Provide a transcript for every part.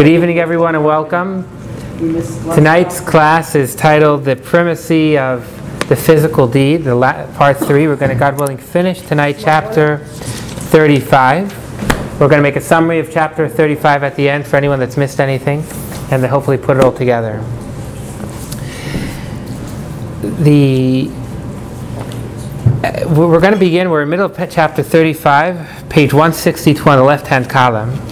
Good evening, everyone, and welcome. Tonight's class is titled The Primacy of the Physical Deed, the la- part three. We're going to, God willing, finish tonight chapter 35. We're going to make a summary of chapter 35 at the end for anyone that's missed anything, and then hopefully put it all together. The uh, we're going to begin. We're in the middle of chapter 35, page 162 on the left-hand column.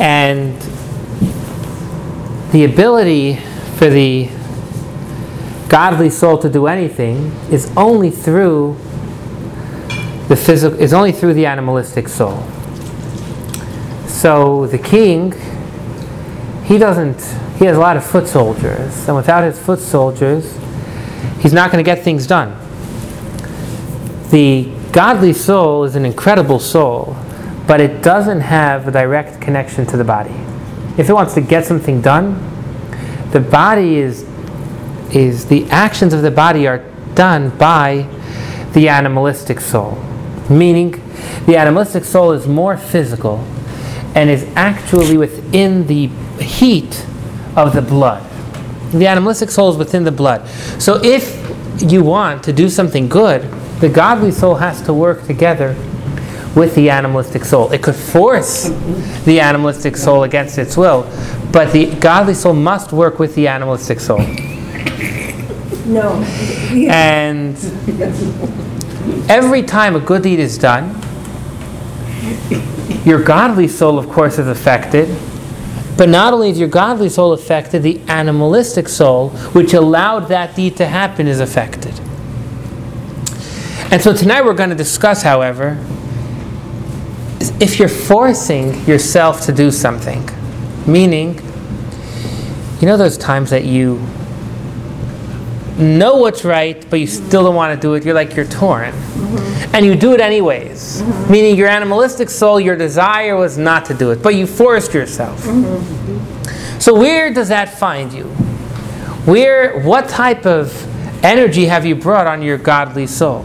And the ability for the godly soul to do anything is only through the physical is only through the animalistic soul. So the king, he doesn't he has a lot of foot soldiers, and without his foot soldiers, he's not going to get things done. The godly soul is an incredible soul but it doesn't have a direct connection to the body. If it wants to get something done, the body is is the actions of the body are done by the animalistic soul. Meaning the animalistic soul is more physical and is actually within the heat of the blood. The animalistic soul is within the blood. So if you want to do something good, the godly soul has to work together with the animalistic soul. It could force the animalistic soul against its will, but the godly soul must work with the animalistic soul. No. And every time a good deed is done, your godly soul, of course, is affected. But not only is your godly soul affected, the animalistic soul, which allowed that deed to happen, is affected. And so tonight we're going to discuss, however, if you're forcing yourself to do something, meaning, you know, those times that you know what's right, but you still don't want to do it, you're like you're torn. Mm-hmm. And you do it anyways, mm-hmm. meaning your animalistic soul, your desire was not to do it, but you forced yourself. Mm-hmm. So, where does that find you? Where, what type of energy have you brought on your godly soul?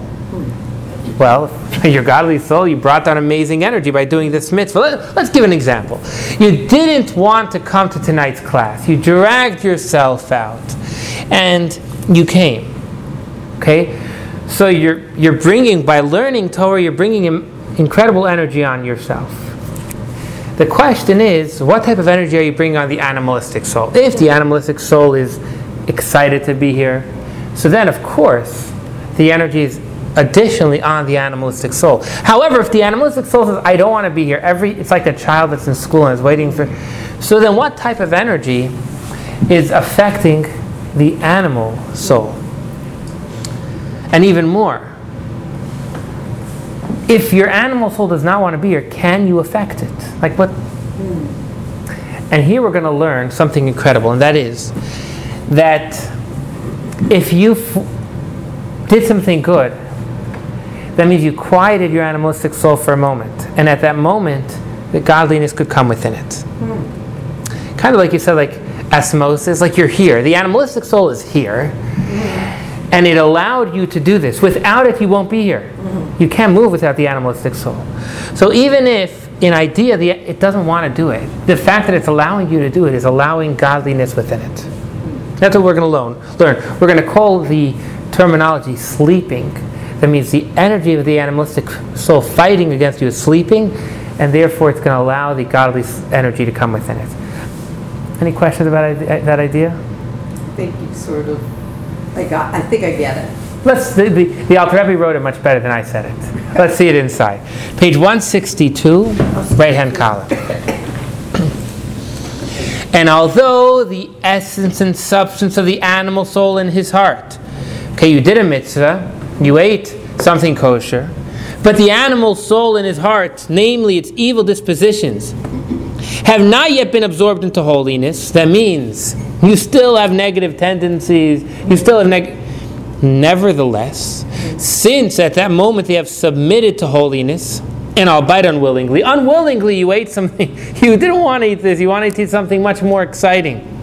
Well, your godly soul, you brought down amazing energy by doing this mitzvah. Let, us give an example. You didn't want to come to tonight's class. You dragged yourself out, and you came. Okay, so you're you're bringing by learning Torah, you're bringing incredible energy on yourself. The question is, what type of energy are you bringing on the animalistic soul? If the animalistic soul is excited to be here, so then of course the energy is additionally on the animalistic soul. However, if the animalistic soul says, I don't want to be here, every it's like a child that's in school and is waiting for so then what type of energy is affecting the animal soul? And even more, if your animal soul does not want to be here, can you affect it? Like what? And here we're going to learn something incredible, and that is that if you f- did something good that means you quieted your animalistic soul for a moment. And at that moment, the godliness could come within it. Mm. Kind of like you said, like osmosis, like you're here. The animalistic soul is here. Mm. And it allowed you to do this. Without it, you won't be here. Mm. You can't move without the animalistic soul. So even if, in idea, the, it doesn't want to do it, the fact that it's allowing you to do it is allowing godliness within it. That's what we're going to learn. We're going to call the terminology sleeping that means the energy of the animalistic soul fighting against you is sleeping, and therefore it's going to allow the godly energy to come within it. Any questions about uh, that idea? I think you sort of, I got, I think I get it. Let's, the, the, the Alter Rebbe wrote it much better than I said it. Let's see it inside. Page 162, right hand column. And although the essence and substance of the animal soul in his heart, okay, you did a mitzvah, you ate something kosher, but the animal soul in his heart, namely its evil dispositions, have not yet been absorbed into holiness. That means you still have negative tendencies, you still have negative. Nevertheless, since at that moment they have submitted to holiness, and albeit unwillingly, unwillingly you ate something, you didn't want to eat this, you wanted to eat something much more exciting.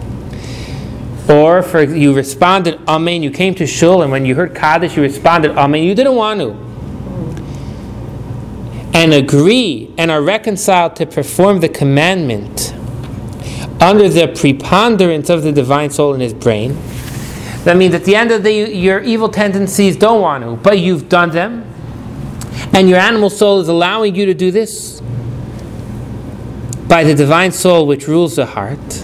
Or for you responded Amen, you came to Shul, and when you heard Kaddish, you responded Amen, you didn't want to. and agree and are reconciled to perform the commandment under the preponderance of the divine soul in his brain, that means at the end of the day, your evil tendencies don't want to, but you've done them, and your animal soul is allowing you to do this by the divine soul which rules the heart.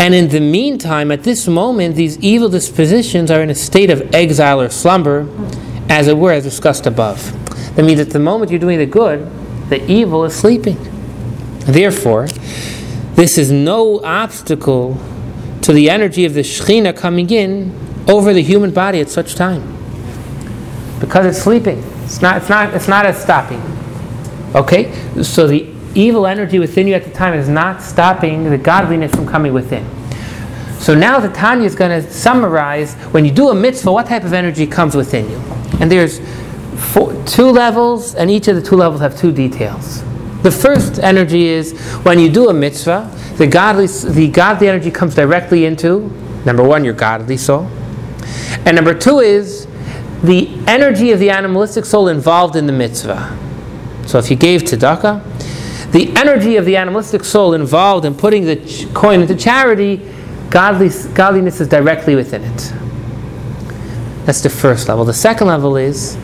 And in the meantime, at this moment, these evil dispositions are in a state of exile or slumber, as it were, as discussed above. That means at the moment you're doing the good, the evil is sleeping. Therefore, this is no obstacle to the energy of the Shekhinah coming in over the human body at such time. Because it's sleeping. It's not, it's not, it's not as stopping. Okay? So the evil energy within you at the time is not stopping the godliness from coming within. So now the Tanya is going to summarize when you do a mitzvah, what type of energy comes within you. And there's four, two levels, and each of the two levels have two details. The first energy is when you do a mitzvah, the godly, the godly energy comes directly into, number one, your godly soul. And number two is the energy of the animalistic soul involved in the mitzvah. So if you gave tzedakah, the energy of the animalistic soul involved in putting the ch- coin into charity, godly, godliness is directly within it. That's the first level. The second level is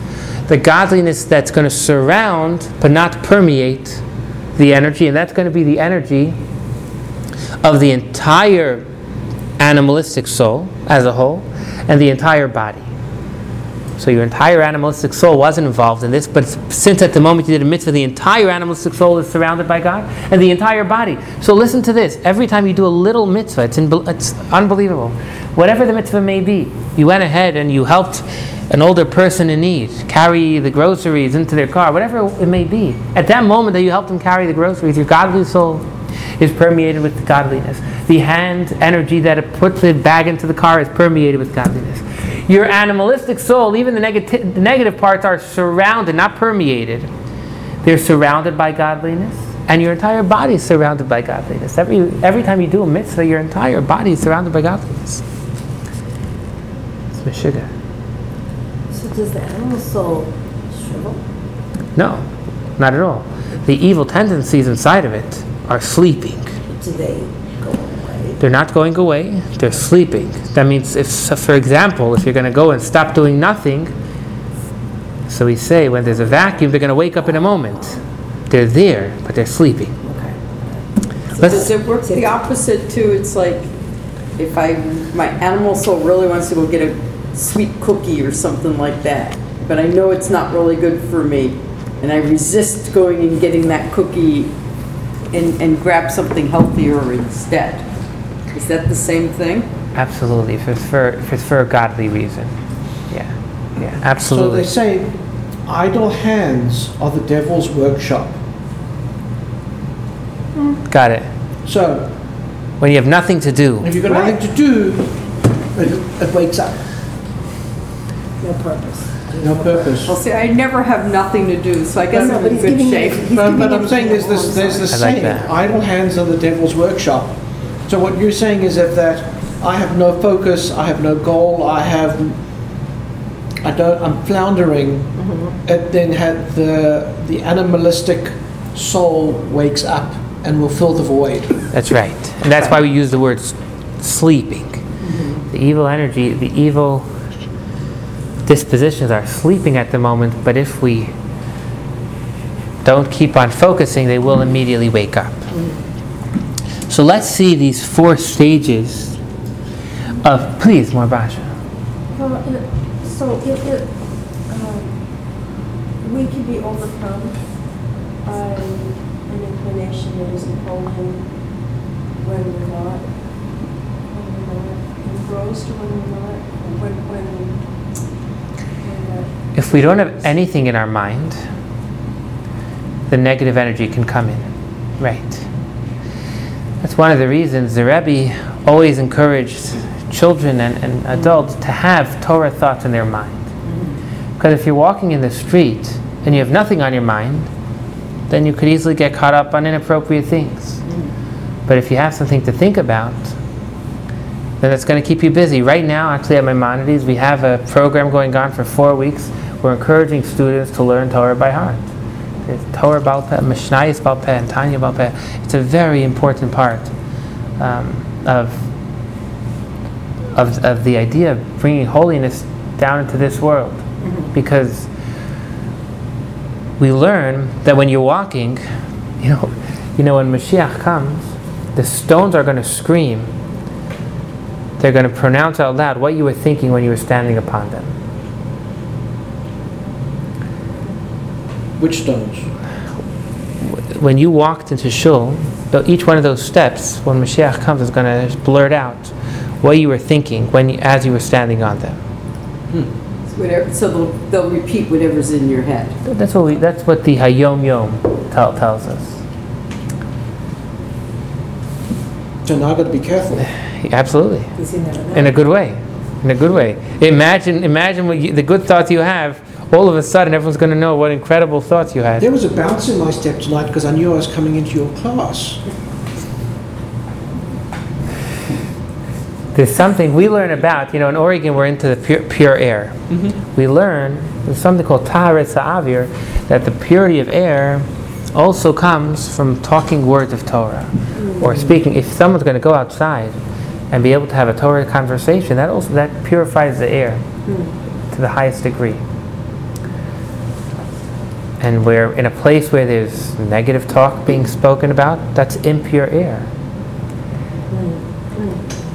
the godliness that's going to surround but not permeate the energy, and that's going to be the energy of the entire animalistic soul as a whole and the entire body. So your entire animalistic soul wasn't involved in this, but since at the moment you did a mitzvah, the entire animalistic soul is surrounded by God and the entire body. So listen to this. Every time you do a little mitzvah, it's, in, it's unbelievable. Whatever the mitzvah may be, you went ahead and you helped an older person in need carry the groceries into their car, whatever it may be. At that moment that you helped them carry the groceries, your godly soul is permeated with godliness. The hand energy that it puts the bag into the car is permeated with godliness. Your animalistic soul, even the, negati- the negative parts, are surrounded, not permeated. They're surrounded by godliness, and your entire body is surrounded by godliness. Every, every time you do a mitzvah, your entire body is surrounded by godliness. It's Meshuggah. So does the animal soul shrivel? No, not at all. The evil tendencies inside of it are sleeping. Do they? They're not going away, they're sleeping. That means, if, so for example, if you're going to go and stop doing nothing, so we say when there's a vacuum, they're going to wake up in a moment. They're there, but they're sleeping. Does Let's, it work the opposite too? It's like if I, my animal soul really wants to go get a sweet cookie or something like that, but I know it's not really good for me, and I resist going and getting that cookie and, and grab something healthier instead. Is that the same thing? absolutely, if it's, for, if it's for a godly reason. Yeah, yeah, Absolutely. So absolutely. they say idle hands are the devil's workshop. Got it. So When you have nothing to do, if you've got Right. nothing to do, it, it wakes up. No purpose. No purpose. Well, see, I never have nothing to do, so I guess No, I'm but in he's good shape. But, but I'm saying there's this, there's this I like saying, that. idle hands are the devil's workshop. So what you're saying is that, that I have no focus, I have no goal, I have, I don't, I'm floundering. Mm-hmm. It then had the, the animalistic soul wakes up and will fill the void. That's right. And that's why we use the word s- sleeping. Mm-hmm. The evil energy, the evil dispositions are sleeping at the moment, but if we don't keep on focusing, they will immediately wake up. Mm-hmm. So let's see these four stages of, please, more Basha. Well, it- so it, it, um, we can be overcome by an inclination that is impulsion when we're not, when we're not engrossed or when we're not, when, when, when, If we don't have anything in our mind, the negative energy can come in. Right. That's one of the reasons the Rebbe always encouraged children and, and adults to have Torah thoughts in their mind. Because if you're walking in the street and you have nothing on your mind, then you could easily get caught up on inappropriate things. But if you have something to think about, then it's going to keep you busy. Right now, actually, at Maimonides, we have a program going on for four weeks we're encouraging students to learn Torah by heart. There's Torah Baal Peh, Mishnayos Baal Peh, and Tanya Baal Peh. It's a very important part um, of, of, of the idea of bringing holiness down into this world. Because we learn that when you're walking, you know, you know when Mashiach comes, the stones are going to scream. They're going to pronounce out loud what you were thinking when you were standing upon them. Which stones? When you walked into shul, each one of those steps, when Mashiach comes, is going to blurt out what you were thinking when you, as you were standing on them. Hmm. Whatever, so they'll, they'll repeat whatever's in your head. That's what we. That's what the Hayom Yom tell, tells us. So now I've got to be careful. Absolutely. Because you never know. in a good way in a good way imagine imagine what you, the good thoughts you have all of a sudden everyone's going to know what incredible thoughts you had. There was a bounce in my step tonight because I knew I was coming into your class. there's something we learn about you know in oregon we're into the pure, pure air. Mm-hmm. We learn there's something called taharet sa'avir that the purity of air also comes from talking words of torah or mm. speaking. If someone's going to go outside and be able to have a torah conversation that also that purifies the air mm. to the highest degree and we're in a place where there's negative talk being spoken about that's impure air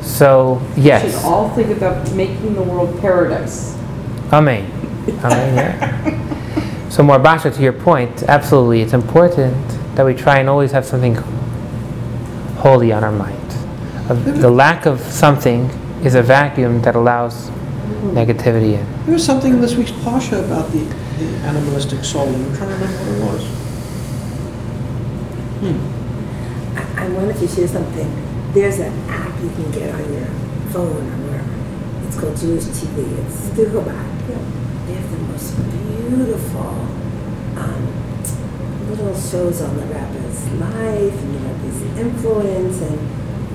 so yes. We should all think about making the world paradise. Amen. Amen. Yeah. So, more Basha, to your point, absolutely, it's important that we try and always have something holy on our mind. Uh, The lack of something is a vacuum that allows negativity in. There was something in this week's Pasha about the, the animalistic soul. I'm trying to remember what it was. I, I wanted to share something. There's an app you can get on your phone or wherever. It's called Jewish TV. It's still back. They have the most beautiful um, little shows on the rabbi's life and the rabbi's influence, and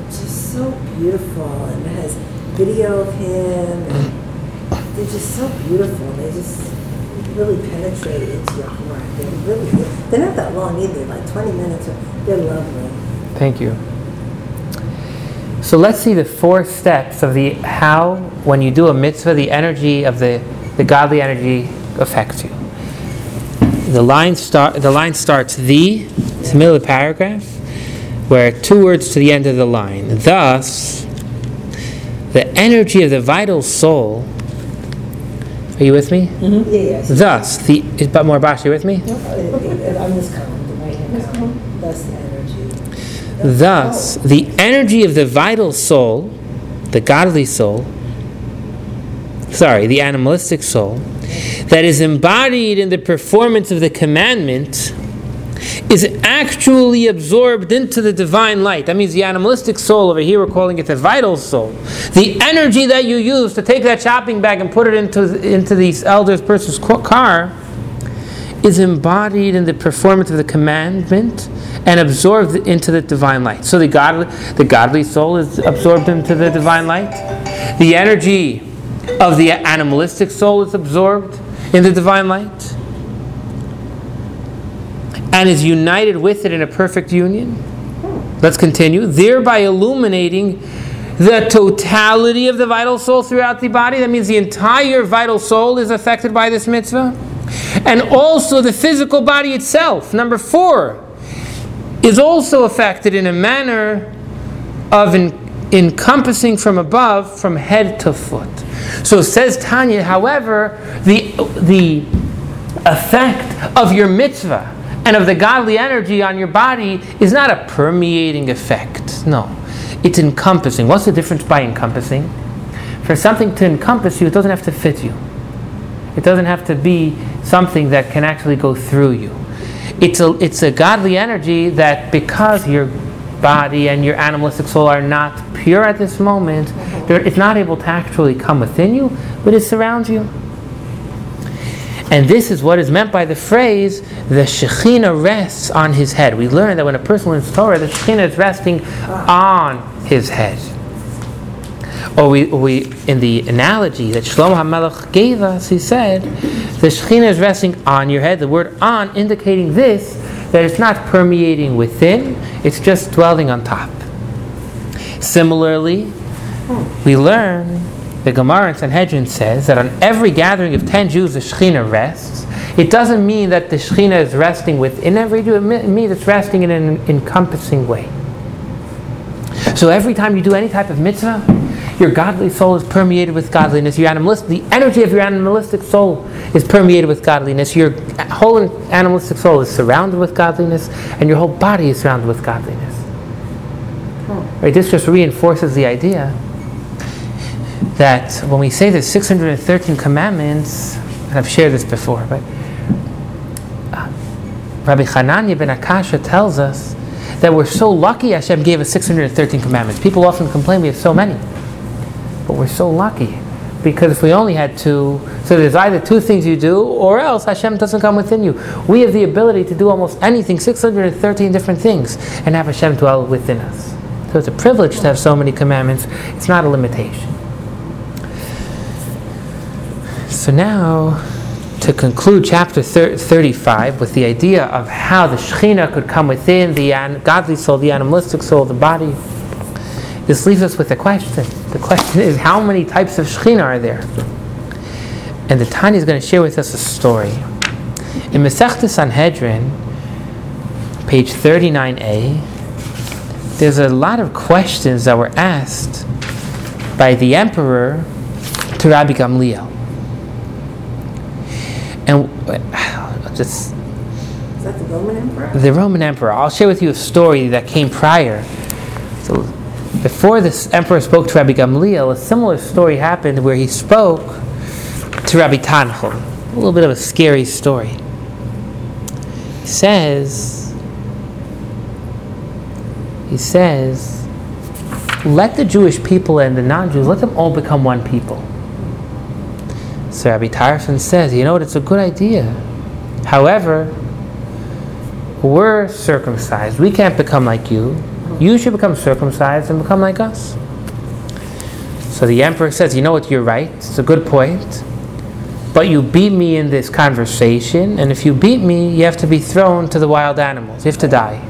just so beautiful. And it has video of him, and they're just so beautiful. They just really penetrate into your heart. They're really they're not that long either, like 20 minutes. Or, they're lovely. Thank you. So let's see the four steps of the how, when you do a mitzvah, the energy of the, the godly energy affects you. The line start the line starts the, it's the middle of the paragraph, where two words to the end of the line. Thus, the energy of the vital soul. Are you with me? Mm-hmm. Yeah, yes. Thus, the is but more you with me? On this column, the right hand column, that's the energy. Thus, the energy of the vital soul, the godly soul, sorry, the animalistic soul, that is embodied in the performance of the commandment is actually absorbed into the divine light. That means the animalistic soul over here, we're calling it the vital soul. The energy that you use to take that shopping bag and put it into, into the elder's person's car is embodied in the performance of the commandment and absorbed into the divine light. So the godly, the godly soul is absorbed into the divine light. The energy of the animalistic soul is absorbed in the divine light and is united with it in a perfect union. Let's continue. Thereby illuminating the totality of the vital soul throughout the body. That means the entire vital soul is affected by this mitzvah. And also the physical body itself. Number four is also affected in a manner of en- encompassing from above, from head to foot. So says Tanya, however, the, the effect of your mitzvah and of the godly energy on your body is not a permeating effect. No, it's encompassing. What's the difference by encompassing? For something to encompass you, it doesn't have to fit you. It doesn't have to be something that can actually go through you. It's a, it's a godly energy that because your body and your animalistic soul are not pure at this moment, it's not able to actually come within you, but it surrounds you. And this is what is meant by the phrase, the Shekhinah rests on his head. We learn that when a person learns Torah, the Shekhinah is resting on his head. or we, we in the analogy that Shlomo HaMelech gave us, he said, the Shekhinah is resting on your head. The word on indicating this, that it's not permeating within, it's just dwelling on top. Similarly, we learn the Gemara in Sanhedrin says that on every gathering of 10 Jews, the Shekhinah rests. It doesn't mean that the Shekhinah is resting within every Jew, it means it's resting in an encompassing way. So every time you do any type of mitzvah, your godly soul is permeated with godliness. Your animalistic, the energy of your animalistic soul is permeated with godliness. Your whole animalistic soul is surrounded with godliness, and your whole body is surrounded with godliness. Right? This just reinforces the idea that when we say there's 613 commandments, and I've shared this before, but uh, Rabbi Hananya ben Akasha tells us that we're so lucky Hashem gave us 613 commandments. People often complain we have so many, but we're so lucky because if we only had two, so there's either two things you do or else Hashem doesn't come within you. We have the ability to do almost anything, 613 different things, and have Hashem dwell within us. So it's a privilege to have so many commandments. It's not a limitation. So now, to conclude chapter 35 with the idea of how the Shekhinah could come within the godly soul, the animalistic soul, the body, this leaves us with a question. The question is, how many types of Shekhinah are there? And the Tanya is going to share with us a story. In Masechta Sanhedrin, page 39a, there's a lot of questions that were asked by the emperor to Rabbi Gamliel. And I'll just Is that the Roman emperor? the Roman emperor. I'll share with you a story that came prior. So, before this emperor spoke to Rabbi Gamliel, a similar story happened where he spoke to Rabbi Tanchum. A little bit of a scary story. He says, he says, let the Jewish people and the non-Jews, let them all become one people. So Rabbi Tarfon says, you know what, it's a good idea. However, we're circumcised. We can't become like you. You should become circumcised and become like us. So the emperor says, you know what, you're right. It's a good point. But you beat me in this conversation, and if you beat me, you have to be thrown to the wild animals. You have to die.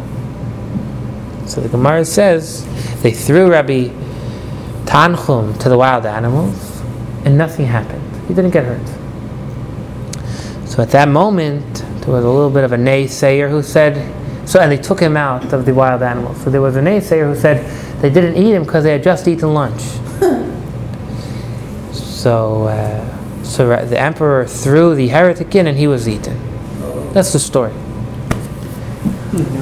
So the Gemara says they threw Rabbi Tanchum to the wild animals, and nothing happened. He didn't get hurt. So at that moment, there was a little bit of a naysayer who said, so, and they took him out of the wild animals. So there was a naysayer who said they didn't eat him because they had just eaten lunch. so, uh, so the emperor threw the heretic in and he was eaten. That's the story.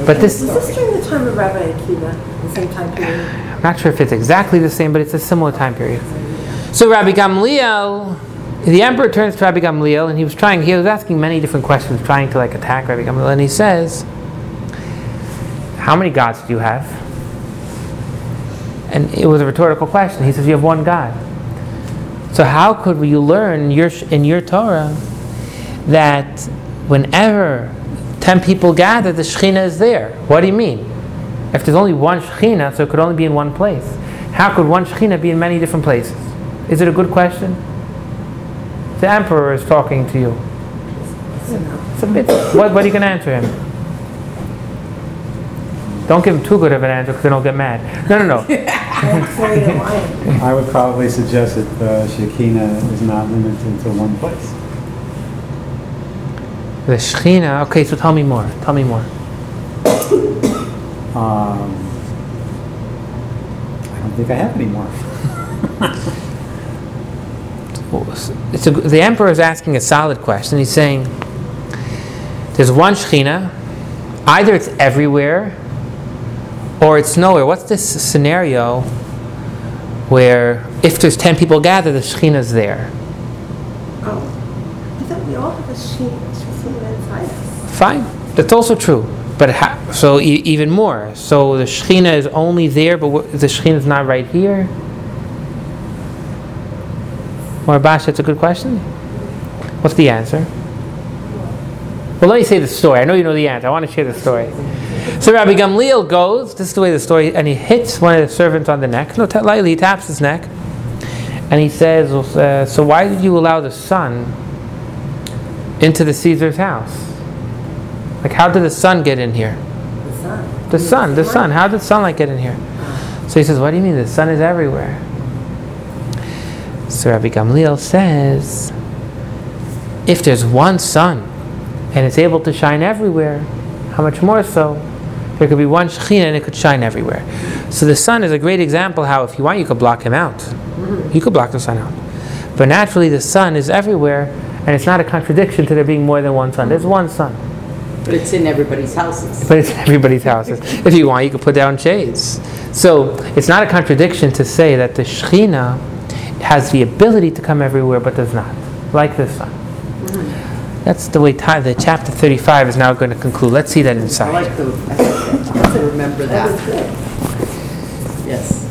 But this, Was this during the time of Rabbi Akiva, the same time period? I'm not sure if it's exactly the same, but it's a similar time period. So Rabbi Gamliel, the emperor turns to Rabbi Gamliel, and he was trying. He was asking many different questions, trying to like attack Rabbi Gamliel, and he says, "How many gods do you have?" And it was a rhetorical question. He says, "You have one God." So how could you learn your, in your Torah that whenever ten people gather, the Shekhinah is there? What do you mean? If there's only one Shekhinah, so it could only be in one place. How could one Shekhinah be in many different places? Is it a good question? The emperor is talking to you. It's a bit. What, what are you going to answer him? Don't give him too good of an answer because then he'll get mad. No, no, no. Sorry, the lion. I would probably suggest that uh, Shekinah is not limited to one place. The Shekhinah. Okay, so tell me more. Tell me more. Um, I don't think I have any more. A, the emperor is asking a solid question. He's saying there's one Shekhinah. Either it's everywhere or it's nowhere. What's this scenario where if there's 10 people gathered, the Shekhinah's there? Oh, I thought we all have a Shekhinah inside us. Fine, that's also true. But ha- so e- even more. So the Shekhinah is only there, but wh- the Shekhinah is not right here. Or Bash, that's a good question. What's the answer? Well, let me say the story. I know you know the answer. I want to share the story. So Rabbi Gamliel goes. This is the way the story, and he hits one of the servants on the neck. No, t- lightly he taps his neck, And he says, uh, So why did you allow the sun into the Caesar's house? Like, how did the sun get in here? The sun. The sun, the sun. How did sunlight get in here? So he says, What do you mean? The sun is everywhere. So Rabbi Gamliel says, If there's one sun and it's able to shine everywhere, how much more so? There could be one Shekhinah and it could shine everywhere. So the sun is a great example how, if you want, you could block him out. You could block the sun out. But naturally, the sun is everywhere, and it's not a contradiction to there being more than one sun. There's one sun. But it's in everybody's houses. But it's in everybody's houses. If you want, you could put down shades. So it's not a contradiction to say that the Shekhinah has the ability to come everywhere but does not, like the sun. That's the way time, the chapter 35 is now going to conclude. Let's see that I inside. like the, I like that. I remember That that. Yes.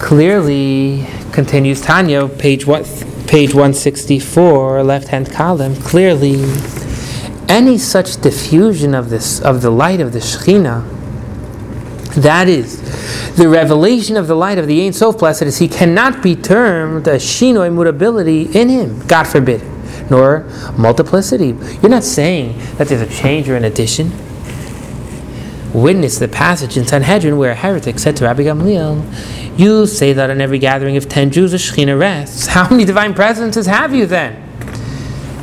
Clearly, continues Tanya, page what, page 164, left-hand column. Clearly, any such diffusion of this of the light of the Shekhinah, that is, the revelation of the light of the Ein Sof, blessed is He, cannot be termed a shinoi mutability in Him. God forbid, nor multiplicity. You're not saying that there's a change or an addition. Witness the passage in Sanhedrin where a heretic said to Rabbi Gamliel, You say that on every gathering of ten Jews a Shekhinah rests. How many divine presences have you then?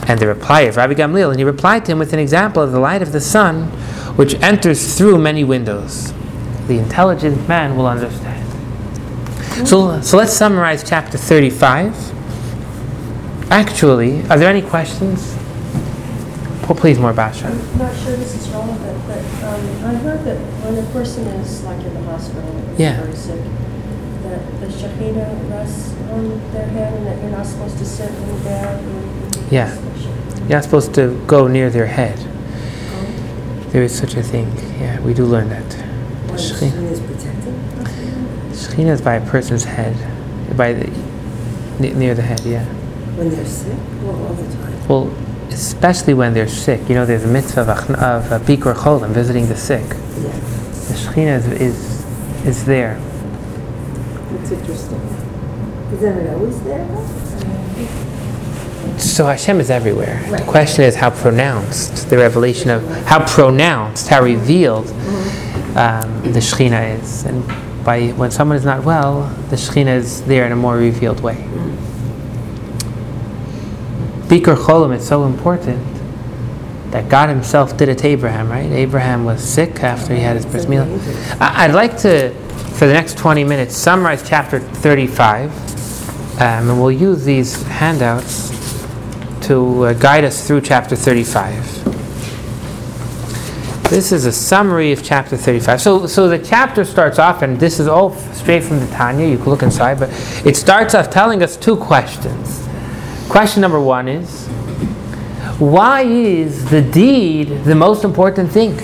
And the reply of Rabbi Gamliel, and he replied to him with an example of the light of the sun, which enters through many windows. The intelligent man will understand. So, so let's summarize chapter 35. Actually, are there any questions? Oh, please, more Basha. I'm not sure this is relevant, but um, I heard that when a person is like in the hospital Yeah. very sick, that the Shekhinah rests on their head and that you're not supposed to sit in the bed. Yeah. You're not supposed to go near their head. There is such a thing. Yeah, we do learn that. Shekhinah. is protected. Shekhinah is by a person's head, by the near the head. Yeah. When they're sick or all the time. Well, especially when they're sick. You know, there's a mitzvah of, of uh, Bikur Cholim, visiting the sick. Yeah. The Shekhinah is, is, is there. It's interesting. Is that it always there? So Hashem is everywhere. The question is how pronounced the revelation of, how pronounced, how revealed um, the Shekhinah is. And by when someone is not well, the Shekhinah is there in a more revealed way. Bikur Cholim is so important that God Himself did it to Abraham, right? Abraham was sick after he had his bris milah. I- I'd like to, for the next 20 minutes, summarize chapter 35, um, and we'll use these handouts to uh, guide us through chapter 35. This is a summary of chapter 35. So, so the chapter starts off, and this is all straight from the Tanya. You can look inside, but it starts off telling us two questions. Question number one is Why is the deed the most important thing?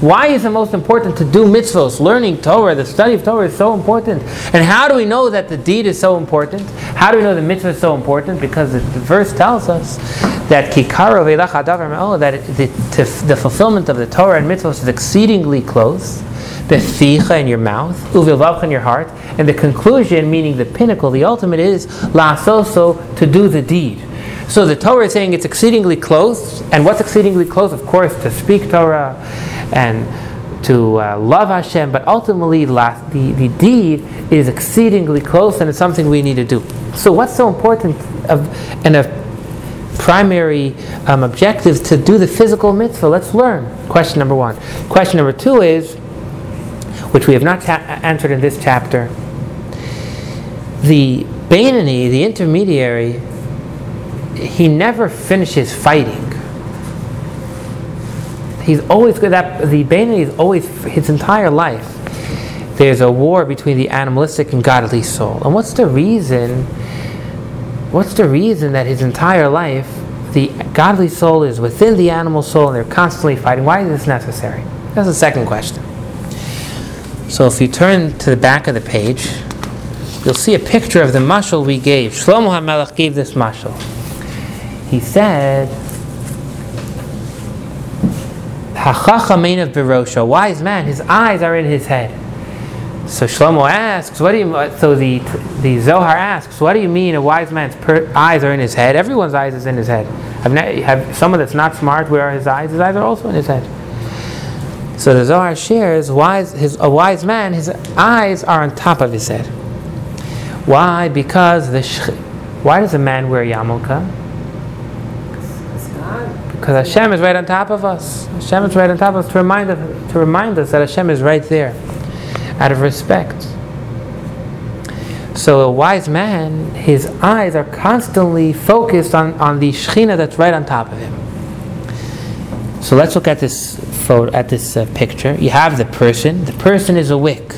Why is it most important to do mitzvahs? Learning Torah, the study of Torah is so important. And how do we know that the deed is so important? How do we know the mitzvah is so important? Because the, verse tells us that kikaro that it, the, the fulfillment of the Torah and mitzvahs is exceedingly close. Beficha in your mouth, uvilvavcha in your heart, and the conclusion, meaning the pinnacle, the ultimate, is la'asoso, to do the deed. So the Torah is saying it's exceedingly close, and what's exceedingly close? Of course, to speak Torah and to uh, love Hashem, but ultimately la- the, the deed is exceedingly close, and it's something we need to do. So what's so important of, and a primary um, objective to do the physical mitzvah? Let's learn. Question number one. Question number two is, which we have not cha- answered in this chapter, the Beinoni, the intermediary, he never finishes fighting. He's always good at the Beinoni is always his entire life. There's a war between the animalistic and godly soul. And what's the reason? What's the reason that his entire life the godly soul is within the animal soul and they're constantly fighting? Why is this necessary? That's the second question. So if you turn to the back of the page, you'll see a picture of the mashal we gave. Shlomo HaMelech gave this mashal. He said, Hachachamein of Berosha, wise man, his eyes are in his head. So Shlomo asks, what do you, so the, the Zohar asks, what do you mean a wise man's per, eyes are in his head? Everyone's eyes is in his head. Have, have someone that's not smart, where are his eyes? His eyes are also in his head. So the Zohar shares, wise, his, a wise man, his eyes are on top of his head. Why? Because the, why does a man wear yarmulke? Because Hashem is right on top of us. Hashem is right on top of us to remind us, to remind us that Hashem is right there, out of respect. So a wise man, his eyes are constantly focused on, on the Shekhinah that's right on top of him. So let's look at this photo, at this uh, picture. You have the person. The person is a wick,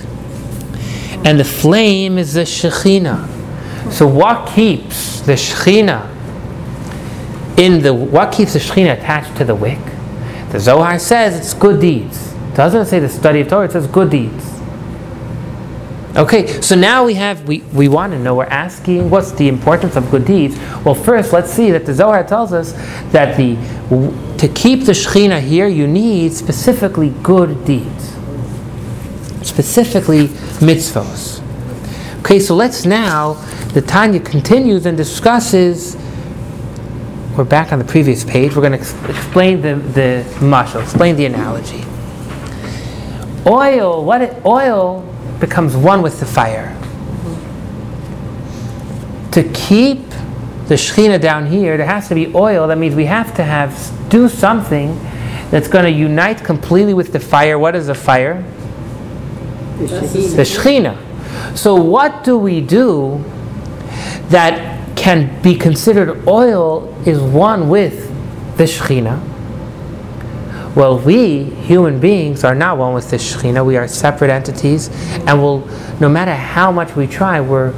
and the flame is the Shekhinah. So what keeps the Shekhinah in the what keeps the Shekhinah attached to the wick? The Zohar says it's good deeds. It doesn't say the study of Torah. It says good deeds. Okay, so now we have we, we want to know. We're asking what's the importance of good deeds. Well, first let's see that the Zohar tells us that the to keep the Shekhinah here, you need specifically good deeds, specifically mitzvos. Okay, so let's now the Tanya continues and discusses we're back on the previous page. We're going to ex- explain the, the mashal, explain the analogy. Oil, what it, oil becomes one with the fire. To keep the Shekhinah down here, there has to be oil. That means we have to have do something that's going to unite completely with the fire. What is the fire? The Shekhinah. So what do we do that can be considered oil is one with the Shekhinah. Well, we, human beings, are not one with the Shekhinah. We are separate entities, and we'll, no matter how much we try, we're,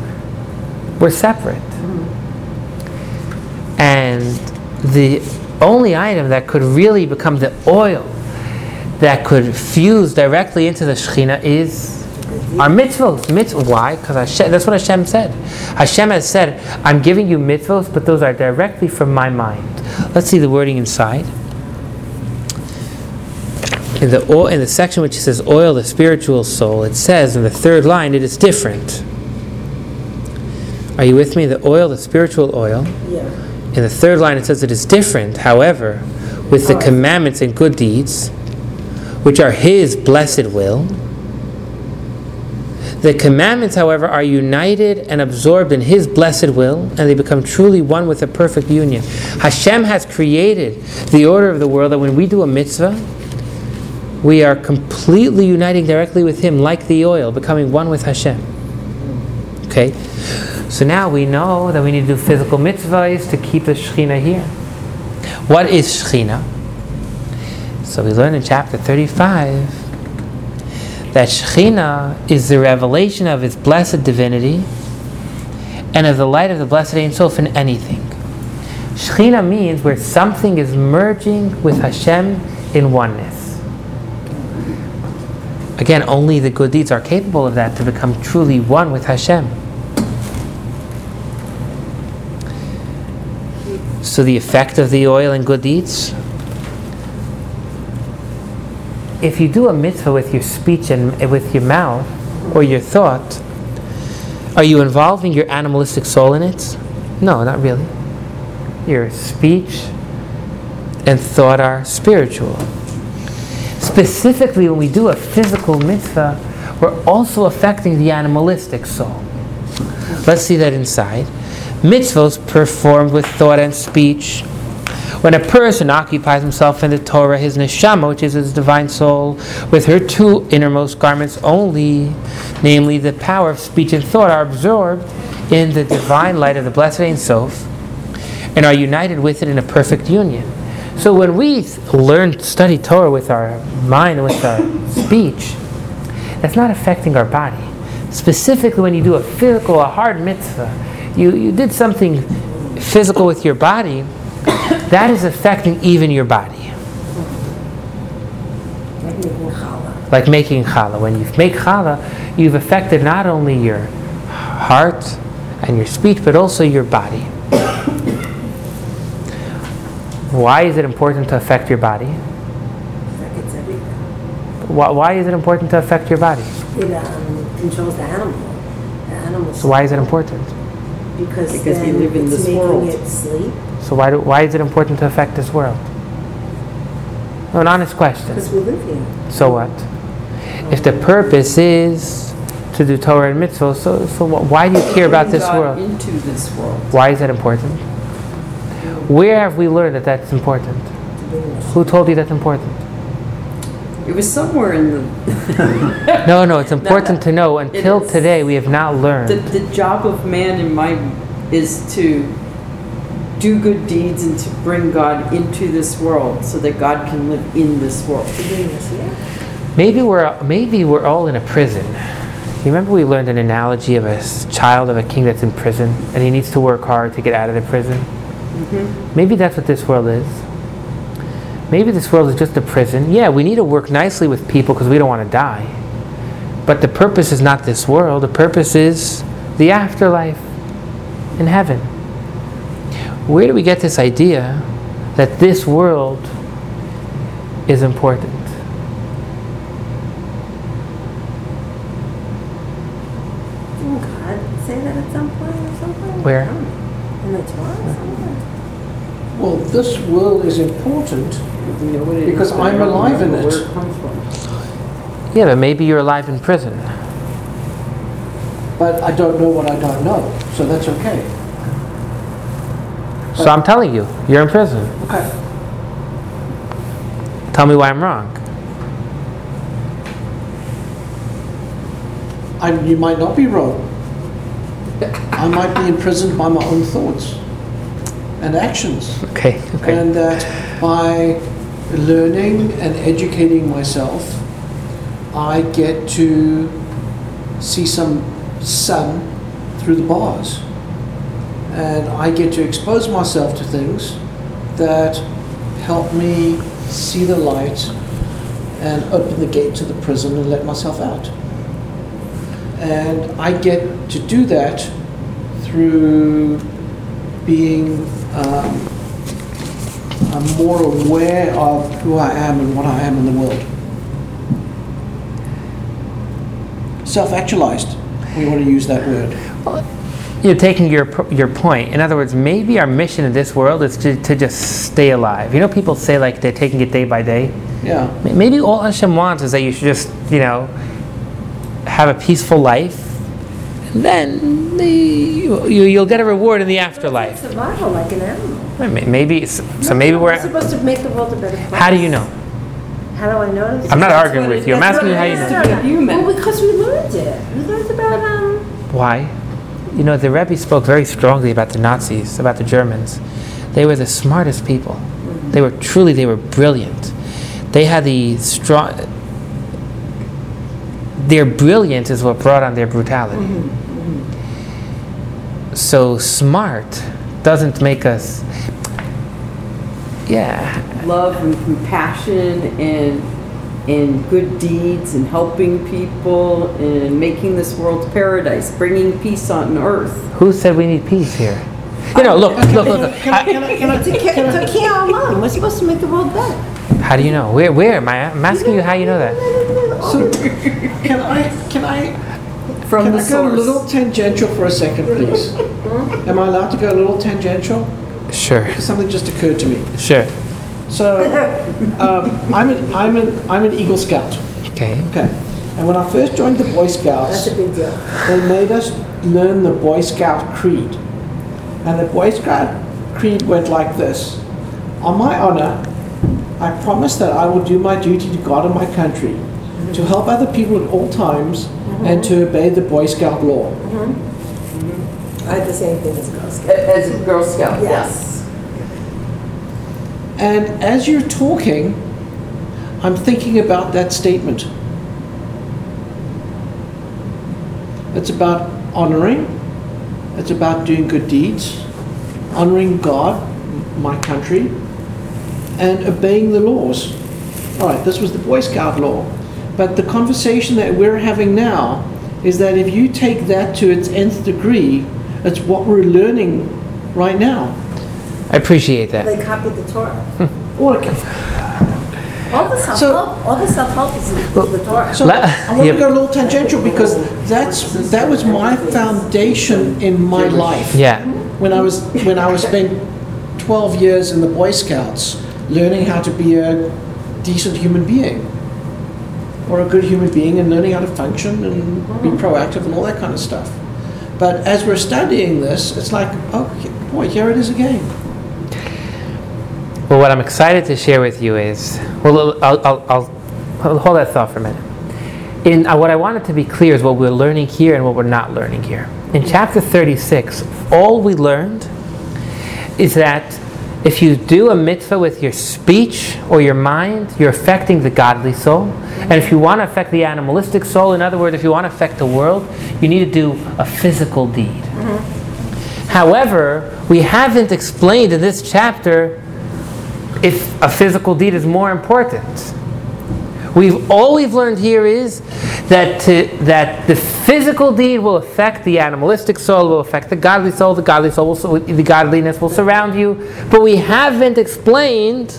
we're separate. And the only item that could really become the oil that could fuse directly into the Shekhinah is our mitzvos. Mitzvah. Why? Because that's what Hashem said. Hashem has said, I'm giving you mitzvos, but those are directly from my mind. Let's see the wording inside. In the, oil, in the section which says oil, the spiritual soul, it says in the third line, it is different. Are you with me? The oil, the spiritual oil. Yeah. In the third line, it says it is different, however, with the commandments and good deeds, which are His blessed will. The commandments, however, are united and absorbed in His blessed will, and they become truly one with a perfect union. Hashem has created the order of the world that when we do a mitzvah, we are completely uniting directly with Him, like the oil, becoming one with Hashem. Okay? So now we know that we need to do physical mitzvahs to keep the Shekhinah here. What is Shekhinah? So we learn in chapter 35 that Shekhinah is the revelation of its blessed divinity and of the light of the blessed Ein Sof in anything. Shekhinah means where something is merging with Hashem in oneness. Again, only the good deeds are capable of that to become truly one with Hashem. So the effect of the oil and good deeds? If you do a mitzvah with your speech and with your mouth or your thought, are you involving your animalistic soul in it? No, not really. Your speech and thought are spiritual. Specifically, when we do a physical mitzvah, we're also affecting the animalistic soul. Let's see that inside. Mitzvahs performed with thought and speech. When a person occupies himself in the Torah, his neshama, which is his divine soul, with her two innermost garments only, namely the power of speech and thought, are absorbed in the divine light of the blessed Ein Sof, and are united with it in a perfect union. So when we learn, study Torah with our mind with our speech, that's not affecting our body. Specifically, when you do a physical, a hard mitzvah, you, you did something physical with your body, that is affecting even your body. Like making challah. Like making challah. When you make challah, you've affected not only your heart and your speech, but also your body. Why is it important to affect your body? Like it's everything. Why, why is it important to affect your body? It um, controls the animal. The animal. So why is it important? Because, Because we live in it's this making world. it sleep. So why, do, why is it important to affect this world? No, an honest question. Because we live here. So what? If the purpose is to do Torah and mitzvah, so, so wh- why do you care about this world? Into this world. Why is that important? Where have we learned that that's important? Who told you that's important? It was somewhere in the, No, no, it's important to know. Until today, we have not learned. the, learned. the job of man in my, is to do good deeds and to bring God into this world so that God can live in this world. Doing this, yeah. Maybe we're maybe we're all in a prison. You remember we learned an analogy of a child of a king that's in prison and he needs to work hard to get out of the prison. Mm-hmm. Maybe that's what this world is. Maybe this world is just a prison. Yeah, we need to work nicely with people because we don't want to die. But the purpose is not this world. The purpose is the afterlife in heaven. Where do we get this idea that this world is important? Didn't God say that at some point or something? Where? I don't know. In the Torah somewhere? Well, this world is important. We know what Because but I I'm alive in it. It. Yeah, but maybe you're alive in prison. But I don't know what I don't know, so that's okay. So I'm telling you, you're in prison. Okay. Tell me why I'm wrong. I, you might not be wrong. I might be imprisoned by my own thoughts and actions. Okay, okay. And that by learning and educating myself, I get to see some sun through the bars. And I get to expose myself to things that help me see the light and open the gate to the prison and let myself out. And I get to do that through being um, I'm more aware of who I am and what I am in the world. Self actualized, we want to use that word. You're taking your, your point. In other words, maybe our mission in this world is to, to just stay alive. You know, people say like they're taking it day by day. Yeah. Maybe all Hashem wants is that you should just, you know, have a peaceful life. And then the, you, you, you'll get a reward in the afterlife. Survival like an animal. Maybe, so so maybe We're we're. supposed to make the world a better place. How do you know? How do I know? this? I'm not arguing with you. I'm asking you how it you know. human. Well, because we learned it. We learned about um. Why? You know, the Rebbe spoke very strongly about the Nazis, about the Germans. They were the smartest people. They were truly, they were brilliant. They had the strong. Their brilliance is what brought on their brutality. Mm-hmm. Mm-hmm. So smart doesn't make us. Yeah, love and compassion and and good deeds and helping people and making this world paradise, bringing peace on earth. who said we need peace here? You know, look, look, look. look. Can I, can I, can I, It's a ki- it's a key. We're supposed to make the world better. How do you know? Where? Where? Am I? I'm asking you how you know that. so, can I, can I, From can the I go a little tangential for a second, please? Am I allowed to go a little tangential? Sure, Something just occurred to me. sure. So, um, I'm, an, I'm, an, I'm an Eagle Scout. Okay. Okay. And when I first joined the Boy Scouts, That's a big deal. they made us learn the Boy Scout Creed. And the Boy Scout Creed went like this On my honor, I promise that I will do my duty to God and my country, to help other people at all times, and to obey the Boy Scout law. I had the same thing as a Girl Scout. As a Girl Scout, Yes. And as you're talking, I'm thinking about that statement. It's about honoring, it's about doing good deeds, honoring God, my country, and obeying the laws. All right, this was the Boy Scout law. But the conversation that we're having now is that if you take that to its nth degree, it's what we're learning right now. I appreciate that. They copied the Torah. Hmm. Or All the self-help, all the self-help is in the Torah. So La- I want yeah. to go a little tangential because that's that was my foundation in my life. Yeah. When I was when I was spent 12 years in the Boy Scouts, learning how to be a decent human being, or a good human being, and learning how to function and be mm-hmm. proactive and all that kind of stuff. But as we're studying this, it's like, oh boy, here it is again. Well, what I'm excited to share with you is, well, I'll, I'll, I'll, hold that thought for a minute. In uh, what I wanted to be clear is what we're learning here and what we're not learning here. In chapter 36, all we learned is that if you do a mitzvah with your speech or your mind, you're affecting the godly soul. And if you want to affect the animalistic soul, in other words, if you want to affect the world, you need to do a physical deed. However, we haven't explained in this chapter if a physical deed is more important. We've all we've learned here is that to, that the physical deed will affect the animalistic soul, will affect the godly soul. The godly soul, will, the godliness will surround you. But we haven't explained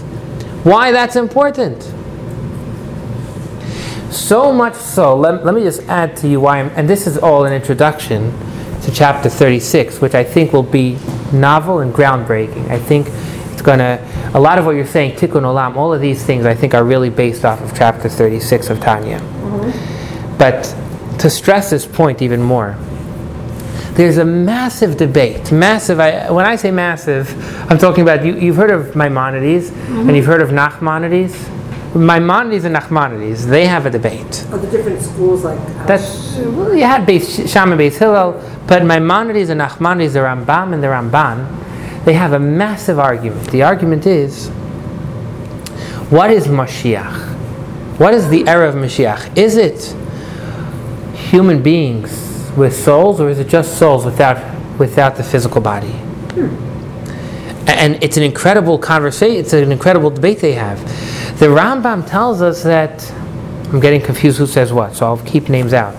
why that's important. So much so. Let, let me just add to you why. I'm, and this is all an introduction to chapter 36, which I think will be novel and groundbreaking. I think it's going to, a lot of what you're saying, tikkun olam, all of these things I think are really based off of chapter 36 of Tanya. But to stress this point even more, there's a massive debate. Massive, I, when I say massive, I'm talking about, you, you've heard of Maimonides and you've heard of Nachmanides. Maimonides and Nachmanides, they have a debate. Of the different schools like. uh, That's well, you had Beis Shammai, Beis Hillel, but Maimonides and Nachmanides, the Rambam and the Ramban, they have a massive argument. The argument is, what is Mashiach? What is the era of Mashiach? Is it human beings with souls, or is it just souls without without the physical body? Hmm. And it's an incredible conversation. It's an incredible debate they have. The Rambam tells us that I'm getting confused who says what, so I'll keep names out.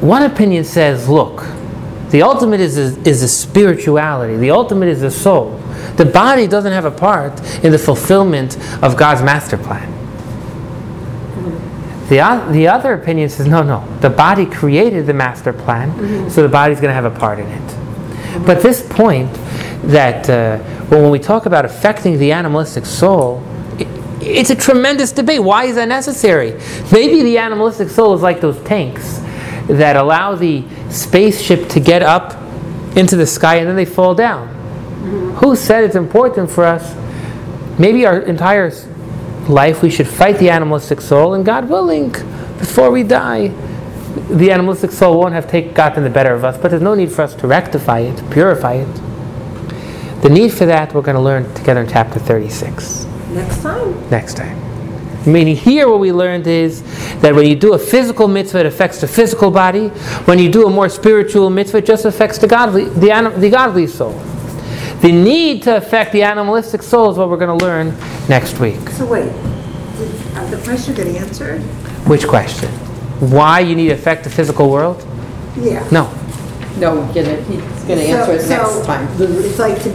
One opinion says, look, the ultimate is a, is a spirituality. The ultimate is the soul. The body doesn't have a part in the fulfillment of God's master plan. The, o- the other opinion says, no, no. The body created the master plan, so the body's going to have a part in it. But this point that uh, well, when we talk about affecting the animalistic soul, i it's a tremendous debate. Why is that necessary? Maybe the animalistic soul is like those tanks that allow the spaceship to get up into the sky and then they fall down. Mm-hmm. Who said it's important for us? Maybe our entire life we should fight the animalistic soul, and God willing, before we die, the animalistic soul won't have take, gotten the better of us, but there's no need for us to rectify it, purify it. The need for that we're going to learn together in chapter 36 Next time. next time. Meaning, here what we learned is that when you do a physical mitzvah, it affects the physical body. When you do a more spiritual mitzvah, it just affects the godly, the, anim- the godly soul. The need to affect the animalistic soul is what we're going to learn next week. So wait, did uh, the question get answered? Which question? Why you need to affect the physical world? Yeah. No. No, get it, he's gonna answer it So- next so time. It's like to be